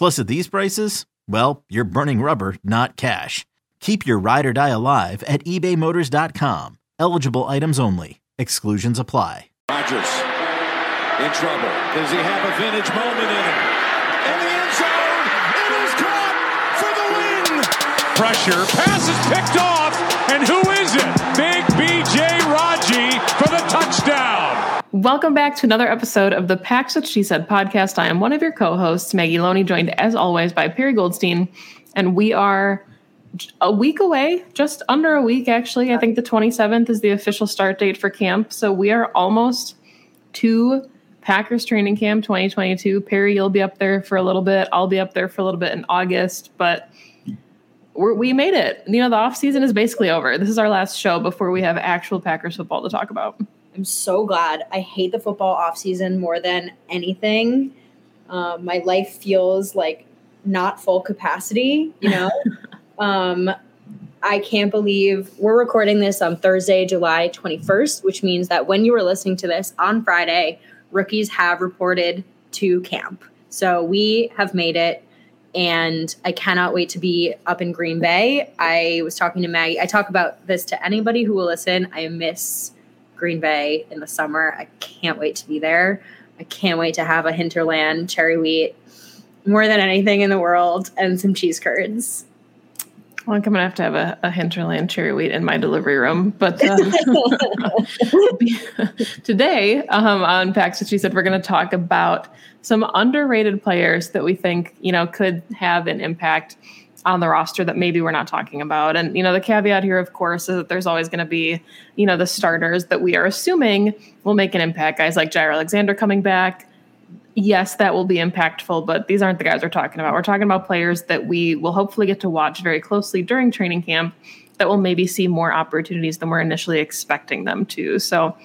Plus, at these prices, well, you're burning rubber, not cash. Keep your ride or die alive at ebaymotors.com. Eligible items only. Exclusions apply. Rodgers in trouble. Does he have a vintage moment in him? In the end zone, it is caught for the win. Pressure, pass is picked off, and who Welcome back to another episode of the Packs What She Said podcast. I am one of your co-hosts, Maggie Loney, joined as always by Perry Goldstein, and we are a week away, just under a week actually. I think the 27th is the official start date for camp. So we are almost to Packers training camp 2022. Perry, you'll be up there for a little bit. I'll be up there for a little bit in August, but we made it. You know, the off season is basically over. This is our last show before we have actual Packers football to talk about. I'm so glad. I hate the football off season more than anything. Um, my life feels like not full capacity, you know? Um, I can't believe we're recording this on Thursday, July 21st, which means that when you are listening to this on Friday, rookies have reported to camp. So we have made it, and I cannot wait to be up in Green Bay. I was talking to Maggie. I talk about this to anybody who will listen. I miss Green Bay in the summer. I can't wait to be there. I can't wait to have a hinterland cherry wheat more than anything in the world and some cheese curds. Well, I'm gonna have to have a, a hinterland cherry wheat in my delivery room. But um, today um, on Packs, she said we're to talk about some underrated players that we think you know could have an impact on the roster that maybe we're not talking about. And you know, the caveat here, of course, is that there's always going to be you know the starters that we are assuming will make an impact. Guys like Jaire Alexander coming back yes, that will be impactful, but these aren't the guys we're talking about. We're talking about players that we will hopefully get to watch very closely during training camp that will maybe see more opportunities than we're initially expecting them to. So,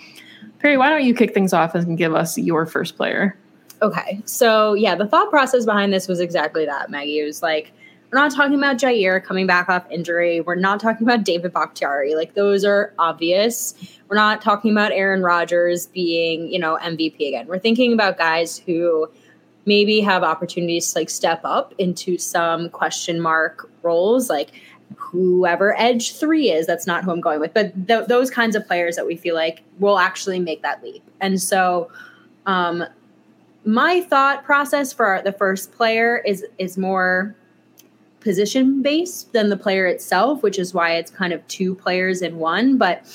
Perry, why don't you kick things off and give us your first player? Okay. So, yeah, the thought process behind this was exactly that, Maggie. It was like, we're not talking about Jair coming back off injury. We're not talking about David Bakhtiari. Like, those are obvious we're not talking about Aaron Rodgers being, you know, MVP again. We're thinking about guys who maybe have opportunities to like step up into some question mark roles, like whoever edge three is. That's not who I'm going with, but th- those kinds of players that we feel like will actually make that leap. And so, um, my thought process for the first player is is more position based than the player itself, which is why it's kind of two players in one. But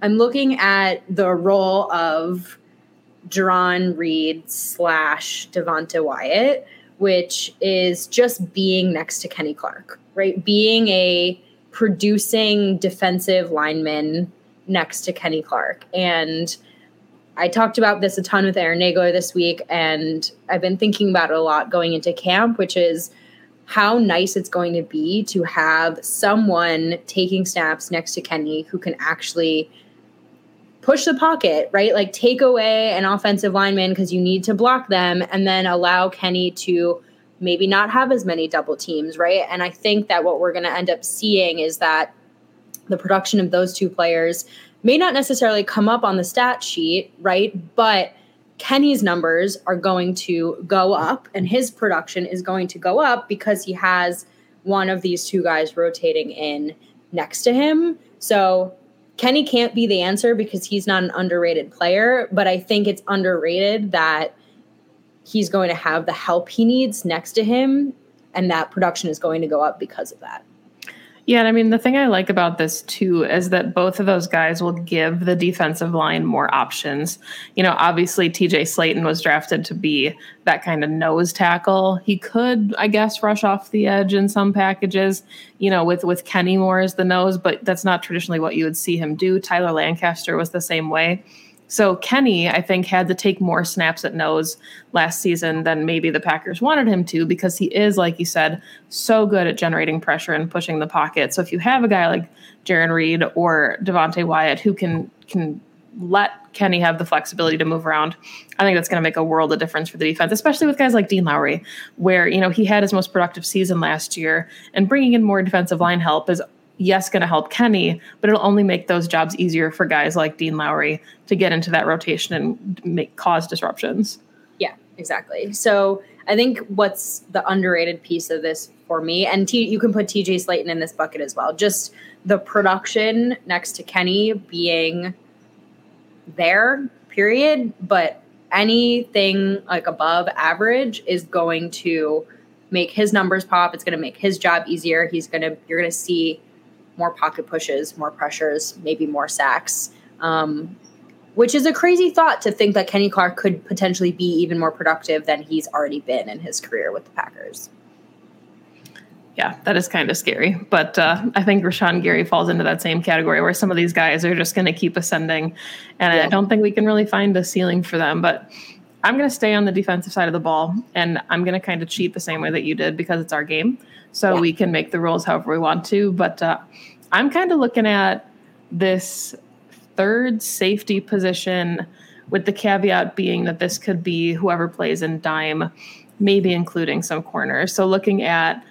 I'm looking at the role of Jarran Reed slash Devonte Wyatt, which is just being next to Kenny Clark, right? Being a producing defensive lineman next to Kenny Clark. And I talked about this a ton with Aaron Nagler this week, and I've been thinking about it a lot going into camp, which is how nice it's going to be to have someone taking snaps next to Kenny who can actually push the pocket, right? Like take away an offensive lineman because you need to block them and then allow Kenny to maybe not have as many double teams, right? And I think that what we're going to end up seeing is that the production of those two players may not necessarily come up on the stat sheet, right? But Kenny's numbers are going to go up and his production is going to go up because he has one of these two guys rotating in next to him. So Kenny can't be the answer because he's not an underrated player, but I think it's underrated that he's going to have the help he needs next to him and that production is going to go up because of that. Yeah, and I mean the thing I like about this too is that both of those guys will give the defensive line more options. You know, obviously TJ Slaton was drafted to be that kind of nose tackle. He could, I guess, rush off the edge in some packages, you know, with with Kenny Moore as the nose, but that's not traditionally what you would see him do. Tyler Lancaster was the same way. So Kenny, I think, had to take more snaps at nose last season than maybe the Packers wanted him to because he is, like you said, so good at generating pressure and pushing the pocket. So if you have a guy like Jarran Reed or Devonte Wyatt who can can let Kenny have the flexibility to move around, I think that's going to make a world of difference for the defense, especially with guys like Dean Lowry, where you know he had his most productive season last year, and bringing in more defensive line help is yes, going to help Kenny, but it'll only make those jobs easier for guys like Dean Lowry to get into that rotation and make cause disruptions. Yeah, exactly. So I think what's the underrated piece of this for me, and T, you can put TJ Slaton in this bucket as well, just the production next to Kenny being there, period. But anything like above average is going to make his numbers pop. It's going to make his job easier. He's going to, you're going to see more pocket pushes, more pressures, maybe more sacks. Um, which is a crazy thought to think that Kenny Clark could potentially be even more productive than he's already been in his career with the Packers. Yeah, that is kind of scary. But uh, I think Rashan Gary falls into that same category where some of these guys are just going to keep ascending. And yeah. I don't think we can really find a ceiling for them. But I'm going to stay on the defensive side of the ball and I'm going to kind of cheat the same way that you did because it's our game. So yeah. we can make the rules however we want to. But uh, I'm kind of looking at this third safety position with the caveat being that this could be whoever plays in dime, maybe including some corners. So looking at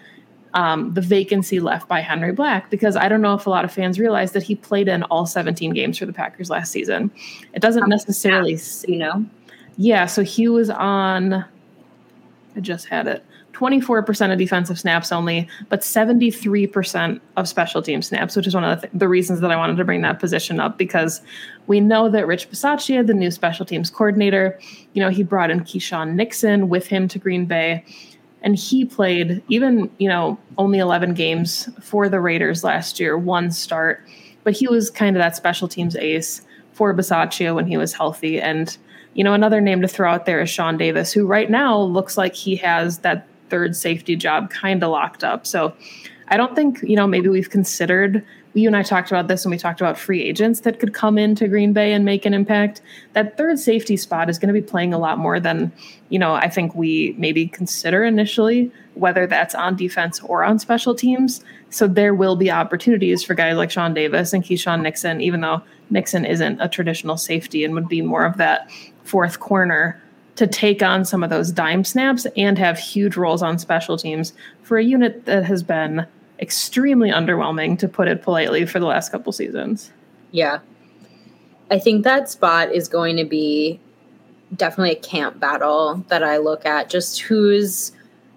um, the vacancy left by Henry Black, because I don't know if a lot of fans realize that he played in all 17 games for the Packers last season. It doesn't necessarily, you know. Yeah, so he was on. I just had it. 24% of defensive snaps only, but 73% of special team snaps, which is one of the, th- the, reasons that I wanted to bring that position up because we know that Rich Bisaccia, the new special teams coordinator, you know, he brought in Keisean Nixon with him to Green Bay. And he played even, you know, only 11 games for the Raiders last year, one start. But he was kind of that special teams ace for Bisaccia when he was healthy. And, you know, another name to throw out there is Sean Davis, who right now looks like he has that third safety job kind of locked up. So I don't think, you know, maybe we've considered, you and I talked about this when we talked about free agents that could come into Green Bay and make an impact. That third safety spot is going to be playing a lot more than, you know, I think we maybe consider initially, whether that's on defense or on special teams. So there will be opportunities for guys like Sean Davis and Keisean Nixon, even though Nixon isn't a traditional safety and would be more of that fourth corner to take on some of those dime snaps and have huge roles on special teams for a unit that has been extremely underwhelming, to put it politely, for the last couple seasons. Yeah. I think that spot is going to be definitely a camp battle that I look at, just who's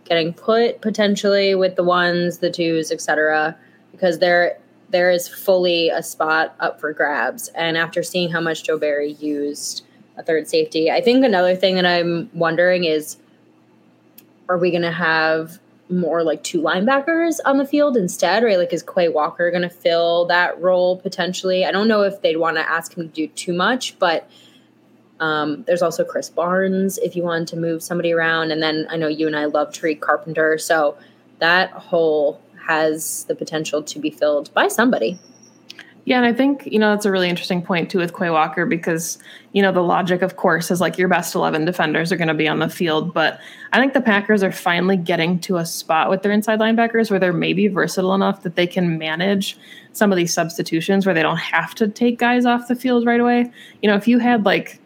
getting put potentially with the ones, the twos, etc. Because there there is fully a spot up for grabs. And after seeing how much Joe Barry used third safety. I think another thing that I'm wondering is are we going to have more like two linebackers on the field instead, right? Like, is Quay Walker going to fill that role potentially? I don't know if they'd want to ask him to do too much, but um, there's also Krys Barnes if you wanted to move somebody around. And then I know you and I love Tariq Carpenter. So that hole has the potential to be filled by somebody. Yeah, and I think, you know, that's a really interesting point too with Quay Walker because, you know, the logic, of course, is like your best 11 defenders are going to be on the field. But I think the Packers are finally getting to a spot with their inside linebackers where they're maybe versatile enough that they can manage some of these substitutions where they don't have to take guys off the field right away. You know, if you had like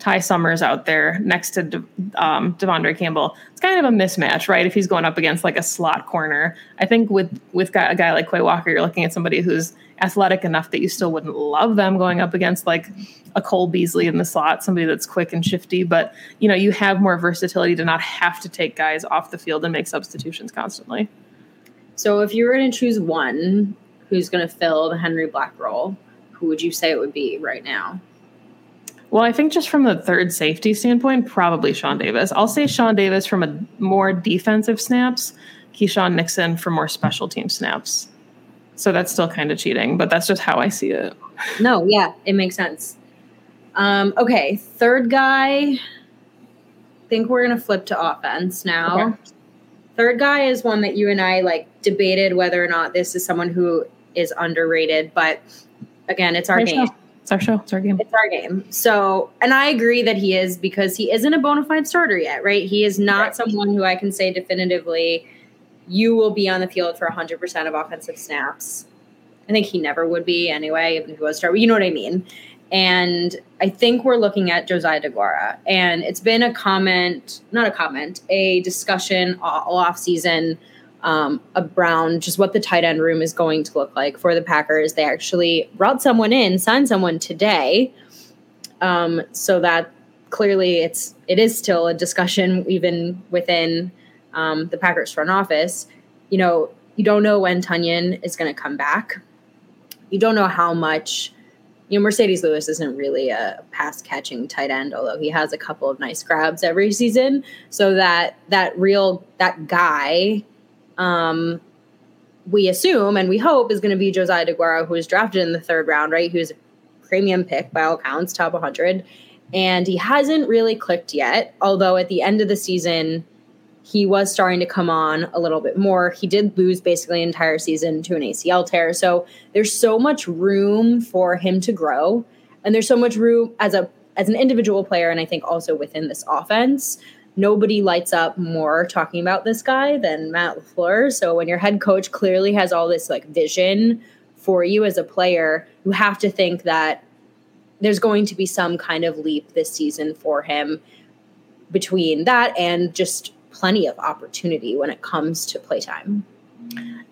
Ty Summers out there next to um, De'Vondre Campbell. It's kind of a mismatch, right? If he's going up against like a slot corner, I think with with a guy like Quay Walker, you're looking at somebody who's athletic enough that you still wouldn't love them going up against like a Cole Beasley in the slot, somebody that's quick and shifty, but you know, you have more versatility to not have to take guys off the field and make substitutions constantly. So if you were going to choose one who's going to fill the Henry Black role, who would you say it would be right now? Well, I think just from the third safety standpoint, probably Sean Davis. I'll say Sean Davis from a more defensive snaps, Keisean Nixon for more special team snaps. So that's still kind of cheating, but that's just how I see it. No, yeah, it makes sense. Um, okay, third guy. I think we're gonna flip to offense now. Okay. Third guy is one that you and I like debated whether or not this is someone who is underrated, but again, it's our game. Show. It's our show. It's our game. It's our game. So, and I agree that he is because he isn't a bona fide starter yet, right? He is not right. someone who I can say definitively you will be on the field for 100% of offensive snaps. I think he never would be anyway, even if he was starter. You know what I mean? And I think we're looking at Josiah DeGuara. And it's been a comment, not a comment, a discussion all off season um, around just what the tight end room is going to look like for the Packers. They actually brought someone in, signed someone today. Um, so that clearly it's it is still a discussion even within um, the Packers front office. You know, you don't know when Tonyan is going to come back. You don't know how much. You know, Marcedes Lewis isn't really a pass catching tight end, although he has a couple of nice grabs every season. So that that real that guy, um, we assume and we hope is going to be Josiah DeGuara, who was drafted in the third round, right? Who's a premium pick by all counts, top 100, and he hasn't really clicked yet. Although at the end of the season, he was starting to come on a little bit more. He did lose basically an entire season to an ACL tear. So there's so much room for him to grow. And there's so much room as a as an individual player and I think also within this offense. Nobody lights up more talking about this guy than Matt LaFleur. So when your head coach clearly has all this like vision for you as a player, you have to think that there's going to be some kind of leap this season for him between that and just plenty of opportunity when it comes to playtime.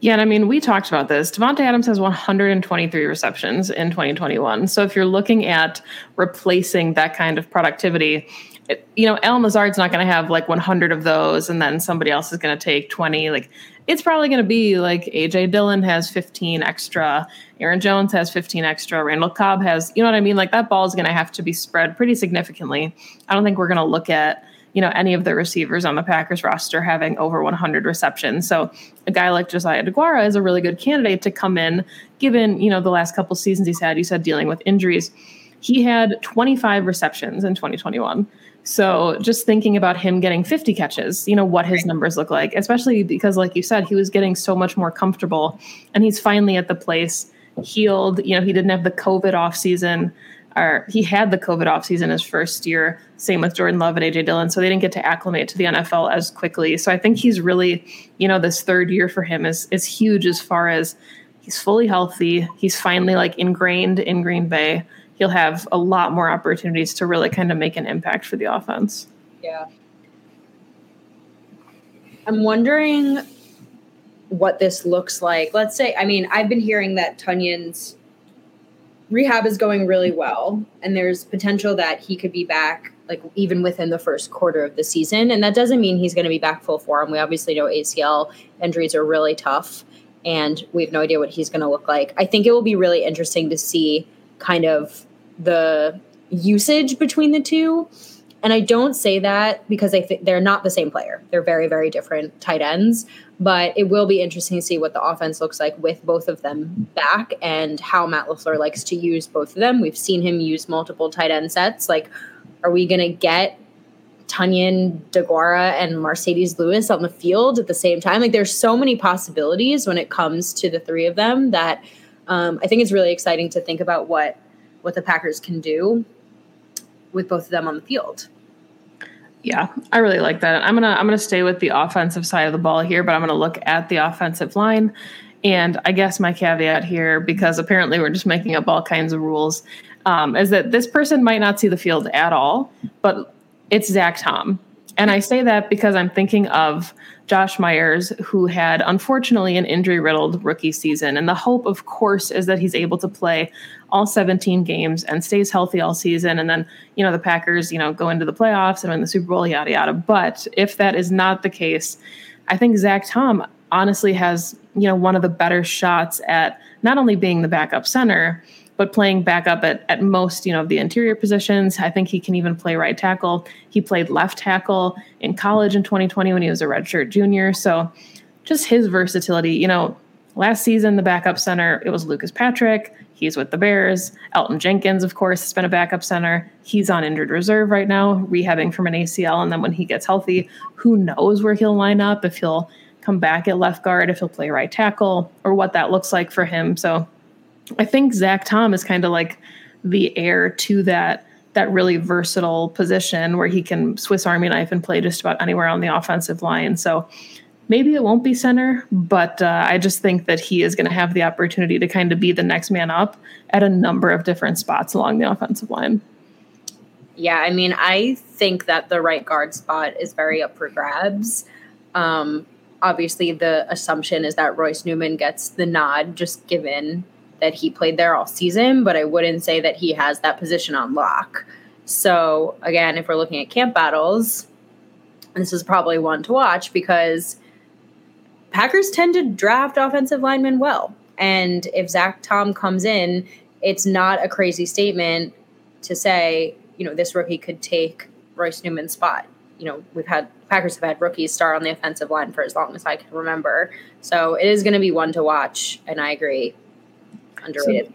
Yeah, and I mean, we talked about this. Davante Adams has 123 receptions in 2021. So if you're looking at replacing that kind of productivity, it, you know, Allen Lazard's not going to have like 100 of those, and then somebody else is going to take 20. Like, it's probably going to be like AJ Dillon has 15 extra, Aaron Jones has 15 extra, Randall Cobb has, you know what I mean? Like, that ball is going to have to be spread pretty significantly. I don't think we're going to look at you know any of the receivers on the Packers roster having over 100 receptions. So a guy like Josiah DeGuara is a really good candidate to come in, given you know the last couple seasons he's had. You said dealing with injuries. He had 25 receptions in 2021. So just thinking about him getting 50 catches, you know what his numbers look like, especially because, like you said, he was getting so much more comfortable, and he's finally at the place healed. You know, he didn't have the COVID off season he had the COVID offseason his first year. Same with Jordan Love and AJ Dillon. So they didn't get to acclimate to the NFL as quickly. So I think he's really, you know, this third year for him is is huge as far as he's fully healthy. He's finally like ingrained in Green Bay. He'll have a lot more opportunities to really kind of make an impact for the offense. Yeah. I'm wondering what this looks like. Let's say, I mean, I've been hearing that Tonyan's rehab is going really well and there's potential that he could be back like even within the first quarter of the season. And that doesn't mean he's going to be back full form. We obviously know acl injuries are really tough and we have no idea what he's going to look like. I think it will be really interesting to see kind of the usage between the two and I don't say that because I think they're not the same player. They're very, very different tight ends. But it will be interesting to see what the offense looks like with both of them back and how Matt LaFleur likes to use both of them. We've seen him use multiple tight end sets. Like, are we going to get Tonyan, DeGuara, and Marcedes Lewis on the field at the same time? Like, there's so many possibilities when it comes to the three of them that um, I think it's really exciting to think about what what the Packers can do with both of them on the field. Yeah, I really like that. I'm gonna I'm gonna stay with the offensive side of the ball here, but I'm gonna look at the offensive line. And I guess my caveat here, because apparently we're just making up all kinds of rules, um, is that this person might not see the field at all, but it's Zach Tom. And I say that because I'm thinking of Josh Myers, who had unfortunately an injury riddled rookie season. And the hope, of course, is that he's able to play all 17 games and stays healthy all season. And then, you know, the Packers, you know, go into the playoffs and win the Super Bowl, yada, yada. But if that is not the case, I think Zach Tom honestly has, you know, one of the better shots at not only being the backup center, but playing backup at, at most, you know, of the interior positions. I think he can even play right tackle. He played left tackle in college in 2020 when he was a redshirt junior. So just his versatility, you know, last season, the backup center, it was Lucas Patrick. He's with the Bears. Elgton Jenkins, of course, has been a backup center. He's on injured reserve right now, rehabbing from an ACL. And then when he gets healthy, who knows where he'll line up, if he'll come back at left guard, if he'll play right tackle, or what that looks like for him. So I think Zach Tom is kind of like the heir to that that really versatile position where he can Swiss Army knife and play just about anywhere on the offensive line. So maybe it won't be center, but uh, I just think that he is going to have the opportunity to kind of be the next man up at a number of different spots along the offensive line. Yeah, I mean, I think that the right guard spot is very up for grabs. Um, obviously, the assumption is that Royce Newman gets the nod, just given that he played there all season, but I wouldn't say that he has that position on lock. So, again, if we're looking at camp battles, this is probably one to watch because Packers tend to draft offensive linemen well. And if Zach Tom comes in, it's not a crazy statement to say, you know, this rookie could take Royce Newman's spot. You know, we've had Packers have had rookies start on the offensive line for as long as I can remember. So it is going to be one to watch. And I agree underrated.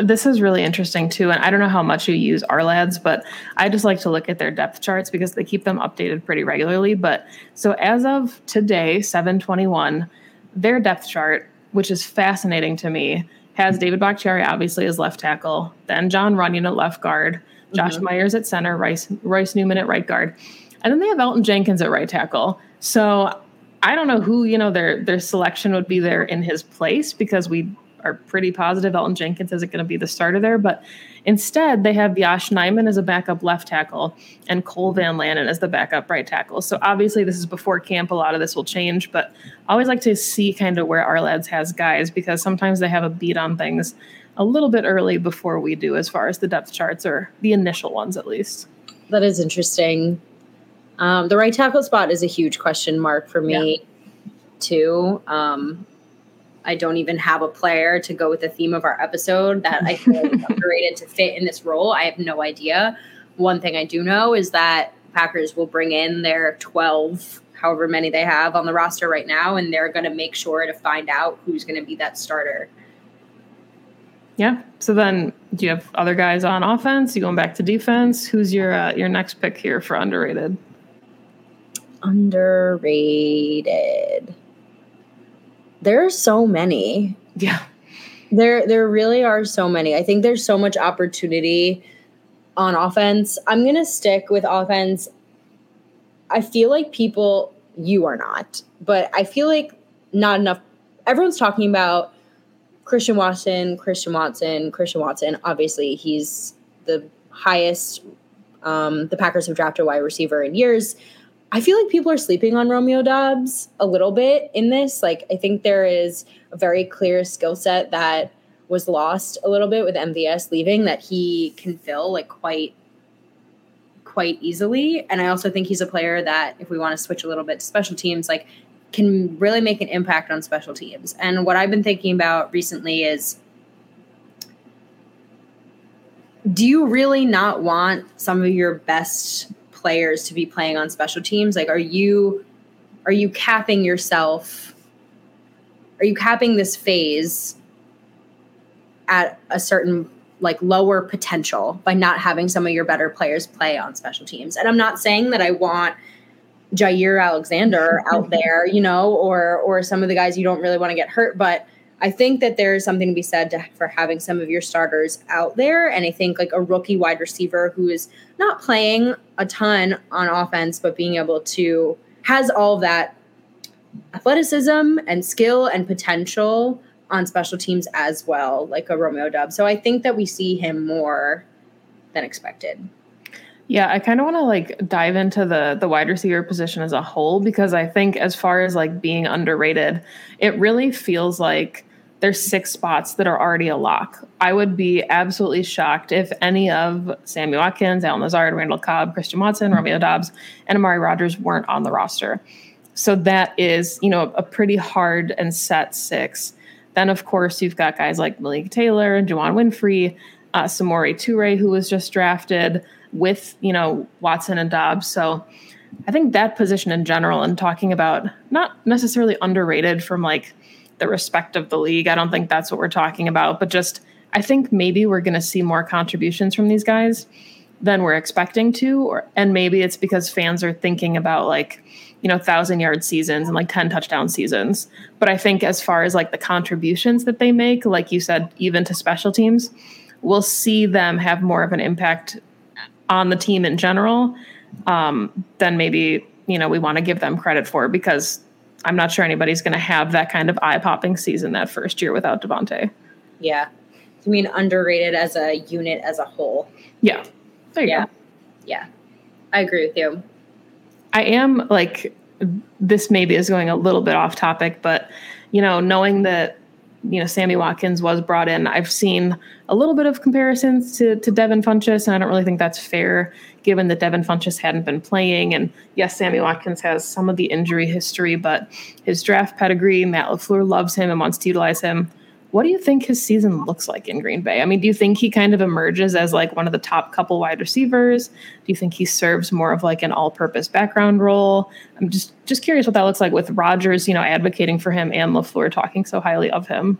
This is really interesting too, and I don't know how much you use Ourlads, but I just like to look at their depth charts because they keep them updated pretty regularly. But so as of today, seven twenty one, their depth chart, which is fascinating to me, has David Bakhtiari obviously as left tackle, then Jon Runyan at left guard, Josh mm-hmm. Myers at center, Rice Royce Newman at right guard, and then they have Elgton Jenkins at right tackle. So I don't know who you know their their selection would be there in his place because we are pretty positive Elgton Jenkins isn't going to be the starter there. But instead, they have Yosh Nijman as a backup left tackle and Cole Van Lanen as the backup right tackle. So obviously, this is before camp. A lot of this will change, but I always like to see kind of where Ourlads has guys because sometimes they have a beat on things a little bit early before we do, as far as the depth charts or the initial ones at least. That is interesting. Um, the right tackle spot is a huge question mark for me, yeah. too. Um, I don't even have a player to go with the theme of our episode that I feel underrated to fit in this role. I have no idea. One thing I do know is that Packers will bring in their 12, however many they have on the roster right now, and they're going to make sure to find out who's going to be that starter. Yeah. So then, do you have other guys on offense? You going back to defense? Who's your uh, your next pick here for underrated? Underrated there are so many. Yeah. There there really are so many. I think there's so much opportunity on offense. I'm going to stick with offense. I feel like people you are not, but I feel like not enough everyone's talking about Christian Watson, Christian Watson, Christian Watson. Obviously, he's the highest um, the Packers have drafted a wide receiver in years. I feel like people are sleeping on Romeo Doubs a little bit in this. Like, I think there is a very clear skill set that was lost a little bit with MVS leaving that he can fill like quite quite easily. And I also think he's a player that if we want to switch a little bit to special teams, like can really make an impact on special teams. And what I've been thinking about recently is do you really not want some of your best players to be playing on special teams? Like, are you are you capping yourself? Are you capping this phase at a certain like lower potential by not having some of your better players play on special teams? And I'm not saying that I want Jair Alexander out there, you know, or or some of the guys you don't really want to get hurt, but I think that there's something to be said to, for having some of your starters out there. And I think like a rookie wide receiver who is not playing a ton on offense, but being able to has all that athleticism and skill and potential on special teams as well, like a Romeo Dub. So I think that we see him more than expected. Yeah, I kind of want to like dive into the the wide receiver position as a whole because I think as far as like being underrated, it really feels like there's six spots that are already a lock. I would be absolutely shocked if any of Sammy Watkins, Allen Lazard, Randall Cobb, Christian Watson, Romeo Doubs, and Amari Rodgers weren't on the roster. So that is, you know, a pretty hard and set six. Then, of course, you've got guys like Malik Taylor and Juwann Winfree, uh, Samori Toure, who was just drafted with you know Watson and Doubs. So I think that position in general, and talking about not necessarily underrated from like the respect of the league. I don't think that's what we're talking about, but just I think maybe we're going to see more contributions from these guys than we're expecting to, or and maybe it's because fans are thinking about like you know thousand yard seasons and like 10 touchdown seasons but i think as far as like the contributions that they make like you said even to special teams we'll see them have more of an impact on the team in general, um, then maybe you know we want to give them credit for because I'm not sure anybody's going to have that kind of eye popping season that first year without Davante. Yeah, I mean underrated as a unit as a whole. Yeah, there you yeah. go. Yeah, I agree with you. I am like this maybe is going a little bit off topic, but you know, knowing that you know, Sammy Watkins was brought in. I've seen a little bit of comparisons to, to Devin Funchess, and I don't really think that's fair given that Devin Funchess hadn't been playing. And yes, Sammy Watkins has some of the injury history, but his draft pedigree, Matt LaFleur loves him and wants to utilize him. What do you think his season looks like in Green Bay? I mean, do you think he kind of emerges as like one of the top couple wide receivers? Do you think he serves more of like an all-purpose background role? I'm just just curious what that looks like with Rodgers, you know, advocating for him and LaFleur talking so highly of him.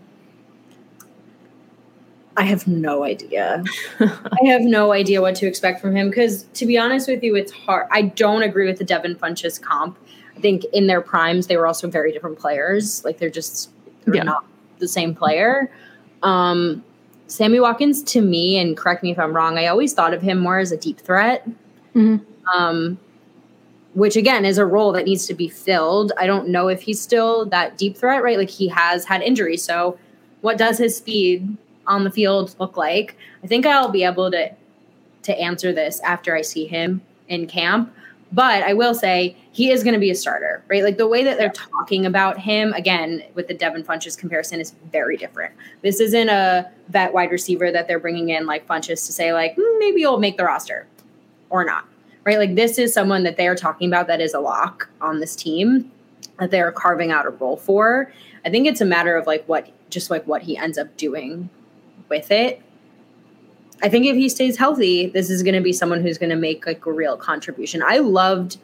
I have no idea. I have no idea what to expect from him because, to be honest with you, it's hard. I don't agree with the Devin Funchess comp. I think in their primes, they were also very different players. Like they're just they're yeah. not the same player. Um, Sammy Watkins, to me, and correct me if I'm wrong, I always thought of him more as a deep threat, mm-hmm. um, which again is a role that needs to be filled. I don't know if he's still that deep threat, right? Like he has had injuries. So, what does his speed on the field look like? I think I'll be able to to answer this after I see him in camp. But I will say he is going to be a starter, right? Like the way that they're talking about him, again, with the Devin Funchess comparison, is very different. This isn't a vet wide receiver that they're bringing in like Funchess to say, like, mm, maybe you'll make the roster or not, right? Like this is someone that they are talking about that is a lock on this team that they're carving out a role for. I think it's a matter of like what, just like what he ends up doing with it I think if he stays healthy, this is going to be someone who's going to make like a real contribution. I loved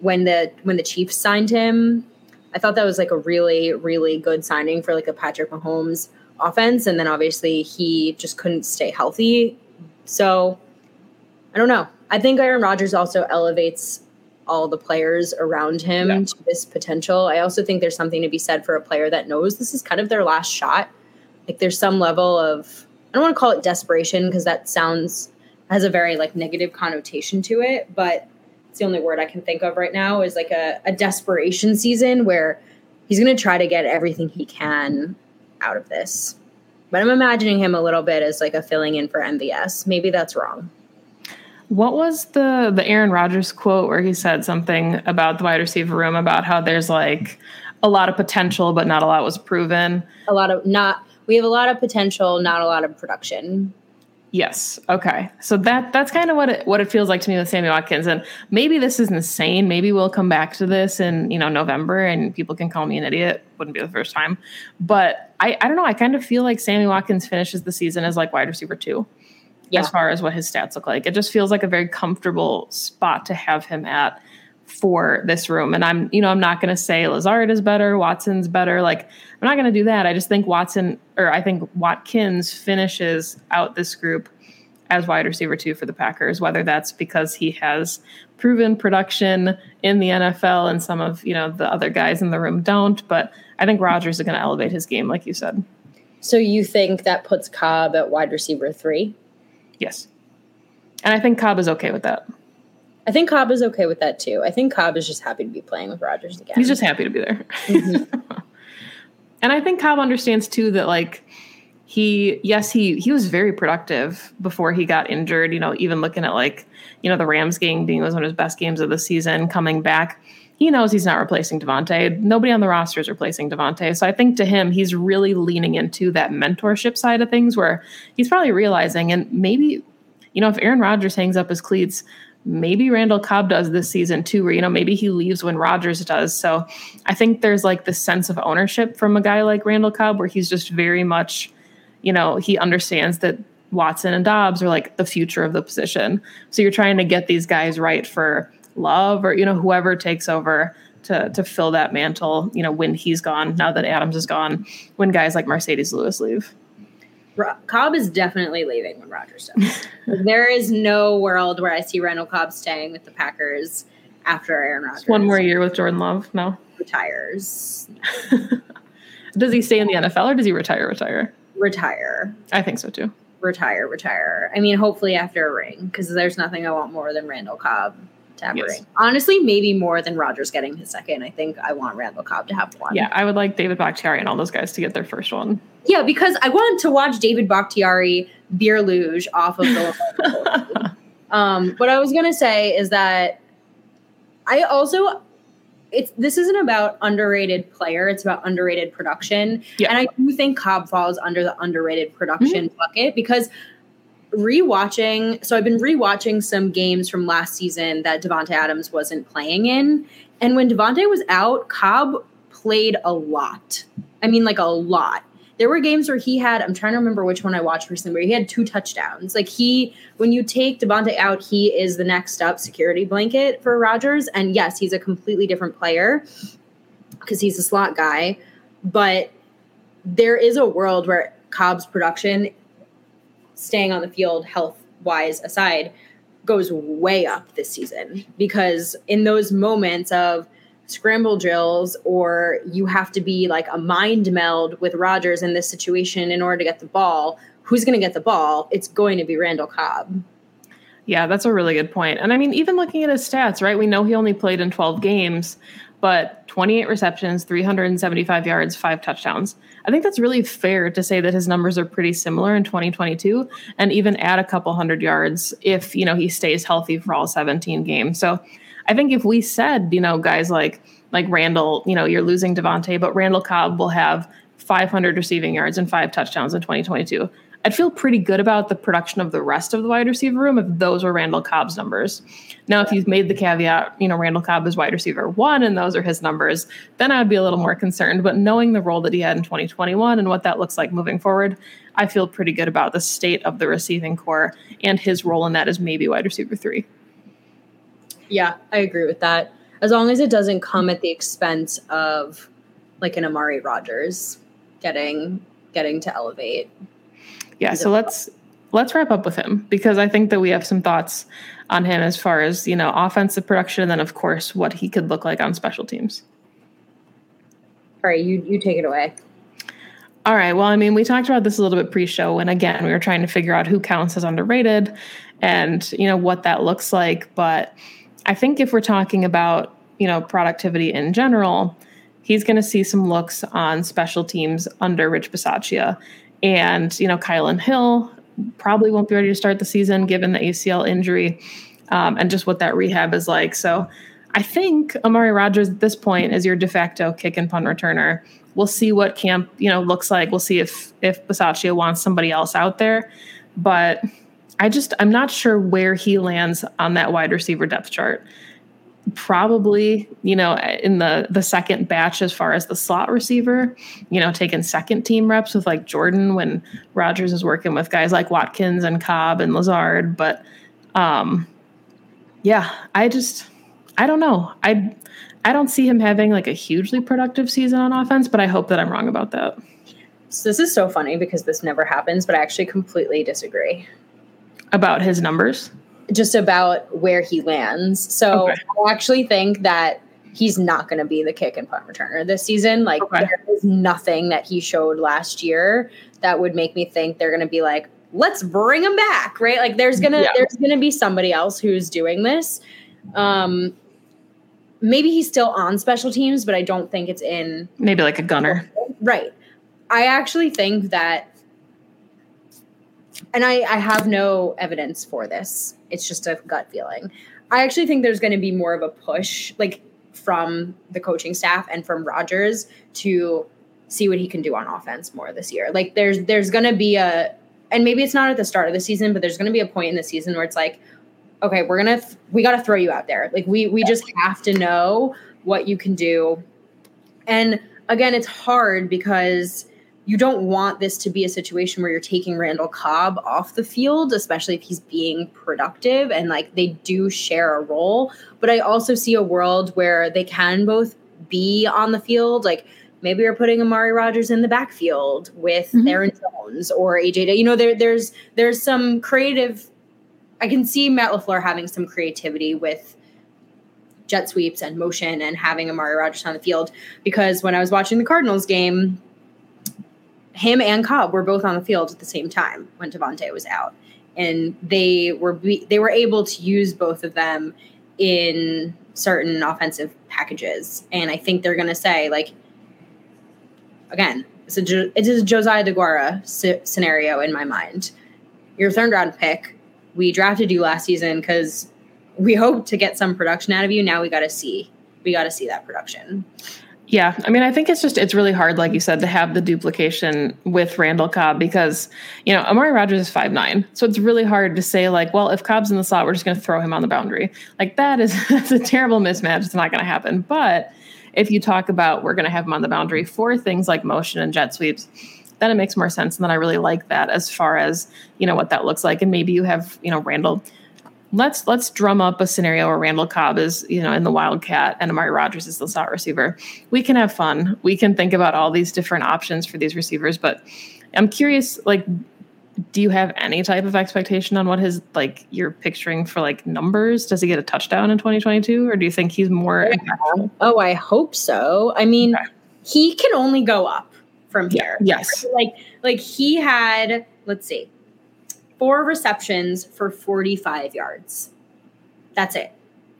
when the when the Chiefs signed him. I thought that was like a really really good signing for like a Patrick Mahomes offense and then obviously he just couldn't stay healthy. So I don't know. I think Aaron Rodgers also elevates all the players around him yeah. to this potential. I also think there's something to be said for a player that knows this is kind of their last shot. Like there's some level of I don't want to call it desperation because that sounds has a very like negative connotation to it, but it's the only word I can think of right now is like a, a desperation season where he's going to try to get everything he can out of this. But I'm imagining him a little bit as like a filling in for MVS. Maybe that's wrong. What was the the Aaron Rodgers quote where he said something about the wide receiver room about how there's like a lot of potential but not a lot was proven? A lot of not we have a lot of potential, not a lot of production. Yes. Okay. So that that's kind of what it what it feels like to me with Sammy Watkins. And maybe this is insane. Maybe we'll come back to this in, you know, November and people can call me an idiot. Wouldn't be the first time. But I, I don't know. I kind of feel like Sammy Watkins finishes the season as like wide receiver two. Yeah. As far as what his stats look like. It just feels like a very comfortable spot to have him at for this room. And I'm, you know, I'm not going to say Lazard is better, Watson's better. Like, I'm not going to do that. I just think Watson, or I think Watkins finishes out this group as wide receiver two for the Packers, whether that's because he has proven production in the NFL and some of, you know, the other guys in the room don't. But I think Rodgers is going to elevate his game, like you said. So you think that puts Cobb at wide receiver three? Yes. And I think Cobb is okay with that. I think Cobb is okay with that too. I think Cobb is just happy to be playing with Rodgers again. He's just happy to be there. Mm-hmm. and I think Cobb understands too that like he yes he he was very productive before he got injured you know even looking at like you know the rams game being was one of his best games of the season coming back he knows he's not replacing Davante. Nobody on the roster is replacing Davante. So I think to him, he's really leaning into that mentorship side of things where he's probably realizing, and maybe, you know, if Aaron Rodgers hangs up his cleats, maybe Randall Cobb does this season too, where, you know, maybe he leaves when Rodgers does. So I think there's like this sense of ownership from a guy like Randall Cobb where he's just very much, you know, he understands that Watson and Doubs are like the future of the position. So you're trying to get these guys right for Love or you know whoever takes over to to fill that mantle. You know when he's gone. Now that Adams is gone, when guys like Marcedes Lewis leave. Cobb is definitely leaving when Rodgers does. there is no world where I see Randall Cobb staying with the Packers after Aaron Rodgers. One more year with Jordan Love. No retires. does he stay in the NFL or does he retire? Retire. Retire. I think so too. Retire. Retire. I mean, hopefully after a ring, because there's nothing I want more than Randall Cobb have yes. a ring. Honestly, maybe more than Rodgers getting his second. I think I want Randall Cobb to have one. Yeah, I would like David Bakhtiari and all those guys to get their first one. Yeah, because I want to watch David Bakhtiari beer luge off of the. um, what I was gonna say is that I also it's this isn't about underrated player it's about underrated production yeah. and i do think cobb falls under the underrated production mm-hmm. bucket because rewatching, so I've been rewatching some games from last season that Davante Adams wasn't playing in. And when Davante was out, Cobb played a lot. I mean, like a lot. There were games where he had, I'm trying to remember which one I watched recently, where he had two touchdowns. Like he, when you take Davante out, he is the next up security blanket for Rodgers. And yes, he's a completely different player because he's a slot guy. But there is a world where Cobb's production staying on the field health wise aside goes way up this season because in those moments of scramble drills or you have to be like a mind meld with Rodgers in this situation in order to get the ball, who's going to get the ball? It's going to be Randall Cobb. Yeah, that's a really good point. And I mean, even looking at his stats, right? We know he only played in 12 games, but 28 receptions, 375 yards, five touchdowns. I think that's really fair to say that his numbers are pretty similar in 2022 and even add a couple hundred yards if, you know, he stays healthy for all 17 games. So I think if we said, you know, guys like like Randall, you know, you're losing Davante, but Randall Cobb will have 500 receiving yards and five touchdowns in 2022. I'd feel pretty good about the production of the rest of the wide receiver room if those were Randall Cobb's numbers. Now, if you've made the caveat, you know, Randall Cobb is wide receiver one and those are his numbers, then I would be a little more concerned. But knowing the role that he had in 2021 and what that looks like moving forward, I feel pretty good about the state of the receiving corps and his role in that as maybe wide receiver three. Yeah, I agree with that. As long as it doesn't come at the expense of like an Amari Rodgers getting getting to elevate yeah so let's let's wrap up with him because i think that we have some thoughts on him as far as you know offensive production and then of course what he could look like on special teams. All right you you take it away. All right well i mean we talked about this a little bit pre-show and again we were trying to figure out who counts as underrated and you know what that looks like but i think if we're talking about you know productivity in general he's going to see some looks on special teams under rich bisaccia and, you know, Kylin Hill probably won't be ready to start the season given the ACL injury um, and just what that rehab is like. So I think Amari Rodgers at this point is your de facto kick and punt returner. We'll see what camp, you know, looks like. We'll see if if Bisaccia wants somebody else out there. But I just I'm not sure where he lands on that wide receiver depth chart probably you know in the the second batch as far as the slot receiver you know taking second team reps with like jordan when rodgers is working with guys like watkins and cobb and lazard. But um yeah i just i don't know. I i don't see him having like a hugely productive season on offense but i hope that i'm wrong about that. So this is so funny because this never happens but i actually completely disagree. About his numbers just about where he lands. So okay. I actually think that he's not going to be the kick and punt returner this season. Like okay. there is nothing that he showed last year that would make me think they're going to be like, let's bring him back, right? Like there's gonna yeah. there's gonna be somebody else who's doing this. Um, maybe he's still on special teams, but I don't think it's in maybe like a gunner, right? I actually think that and I, I have no evidence for this. It's just a gut feeling. I actually think there's going to be more of a push, like from the coaching staff and from Rodgers to see what he can do on offense more this year. Like there's there's going to be a and maybe it's not at the start of the season, but there's going to be a point in the season where it's like okay, we're to th- we got to throw you out there. Like we we just have to know what you can do. And again, it's hard because you don't want this to be a situation where you're taking Randall Cobb off the field, especially if he's being productive and like they do share a role. But I also see a world where they can both be on the field. Like maybe you're putting Amari Rodgers in the backfield with mm-hmm. Aaron Jones or AJ. You know, there there's there's some creative. I can see Matt LaFleur having some creativity with jet sweeps and motion and having Amari Rodgers on the field because when I was watching the Cardinals game him and Cobb were both on the field at the same time when Davante was out, and they were be- they were able to use both of them in certain offensive packages. And I think they're going to say like, again, it's a it is a Josiah Deguara scenario in my mind. Your third round pick, we drafted you last season because we hoped to get some production out of you. Now we got to see we got to see that production. Yeah, I mean, I think it's just it's really hard, like you said, to have the duplication with Randall Cobb because you know Amari Rodgers is five nine, so it's really hard to say like, well, if Cobb's in the slot, we're just going to throw him on the boundary. Like that is that's a terrible mismatch. It's not going to happen. But if you talk about we're going to have him on the boundary for things like motion and jet sweeps, then it makes more sense. And then I really like that as far as you know what that looks like. And maybe you have you know Randall let's let's drum up a scenario where Randall Cobb is, you know, in the Wildcat and Amari Rodgers is the slot receiver. We can have fun. We can think about all these different options for these receivers, but I'm curious, like, do you have any type of expectation on what his like you're picturing for like numbers? Does he get a touchdown in 2022, or do you think he's more? Oh, yeah. Oh, I hope so. I mean, okay. he can only go up from here. Yeah. Yes, like like he had. Let's see four receptions for 45 yards. That's it.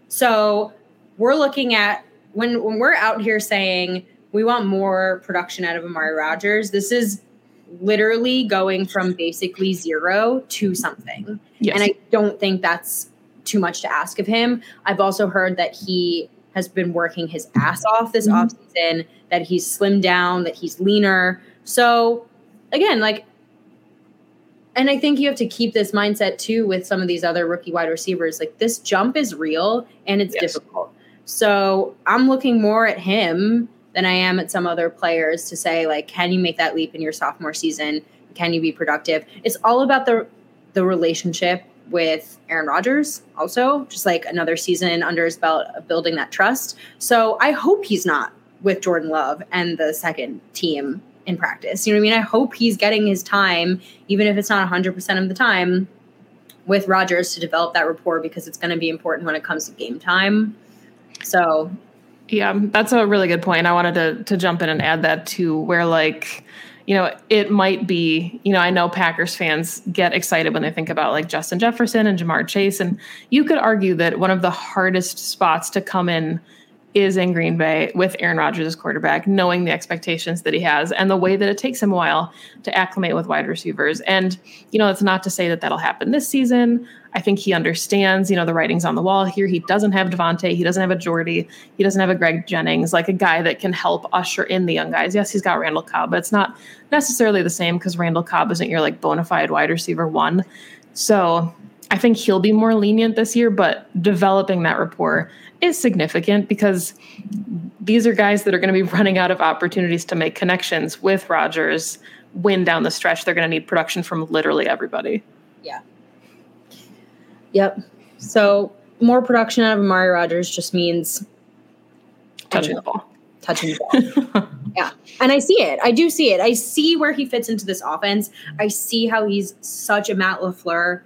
So we're looking at when when we're out here saying we want more production out of Amari Rodgers, this is literally going from basically zero to something. Yes. And I don't think that's too much to ask of him. I've also heard that he has been working his ass off this mm-hmm. offseason, that he's slimmed down, that he's leaner. So again, like and I think you have to keep this mindset too with some of these other rookie wide receivers. Like this jump is real and it's yes. difficult. So I'm looking more at him than I am at some other players to say, like, can you make that leap in your sophomore season? Can you be productive? It's all about the the relationship with Aaron Rodgers, also, just like another season under his belt of building that trust. So I hope he's not with Jordan Love and the second team in practice. You know what I mean? I hope he's getting his time, even if it's not 100% of the time, with Rodgers to develop that rapport because it's going to be important when it comes to game time. So, yeah, that's a really good point. I wanted to to jump in and add that to where like you know, it might be, you know, I know Packers fans get excited when they think about like Justin Jefferson and Ja'Marr Chase. And you could argue that one of the hardest spots to come in is in Green Bay with Aaron Rodgers as quarterback, knowing the expectations that he has and the way that it takes him a while to acclimate with wide receivers. And, you know, it's not to say that that'll happen this season. I think he understands, you know, the writing's on the wall here. He doesn't have Davante. He doesn't have a Jordy. He doesn't have a Greg Jennings, like a guy that can help usher in the young guys. Yes, he's got Randall Cobb, but it's not necessarily the same because Randall Cobb isn't your like bona fide wide receiver one. So I think he'll be more lenient this year, but developing that rapport is significant because these are guys that are going to be running out of opportunities to make connections with Rodgers when down the stretch they're going to need production from literally everybody. Yeah. Yep. So more production out of Amari Rodgers just means touching the ball. Touching the ball. yeah. And I see it. I do see it. I see where he fits into this offense. I see how he's such a Matt LaFleur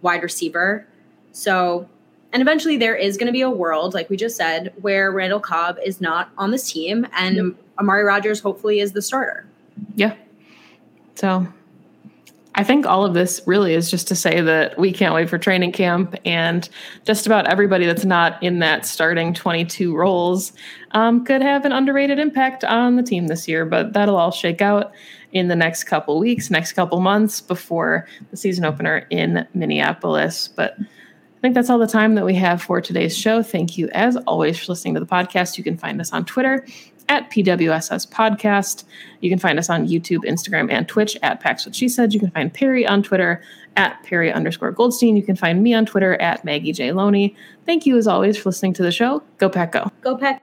wide receiver. So and eventually there is going to be a world, like we just said, where Randall Cobb is not on this team and yep. Amari Rodgers hopefully is the starter. Yeah. So I think all of this really is just to say that we can't wait for training camp, and just about everybody that's not in that starting 22 roles um, could have an underrated impact on the team this year. But that'll all shake out in the next couple weeks, next couple months before the season opener in Minneapolis. But think that's all the time that we have for today's show. Thank you, as always, for listening to the podcast. You can find us on Twitter at PWSS Podcast. You can find us on YouTube, Instagram, and Twitch at Pax What She Said. You can find Perry on Twitter at Perry underscore Goldstein. You can find me on Twitter at Maggie J. Loney. Thank you, as always, for listening to the show. Go Pack Go. Go Pack.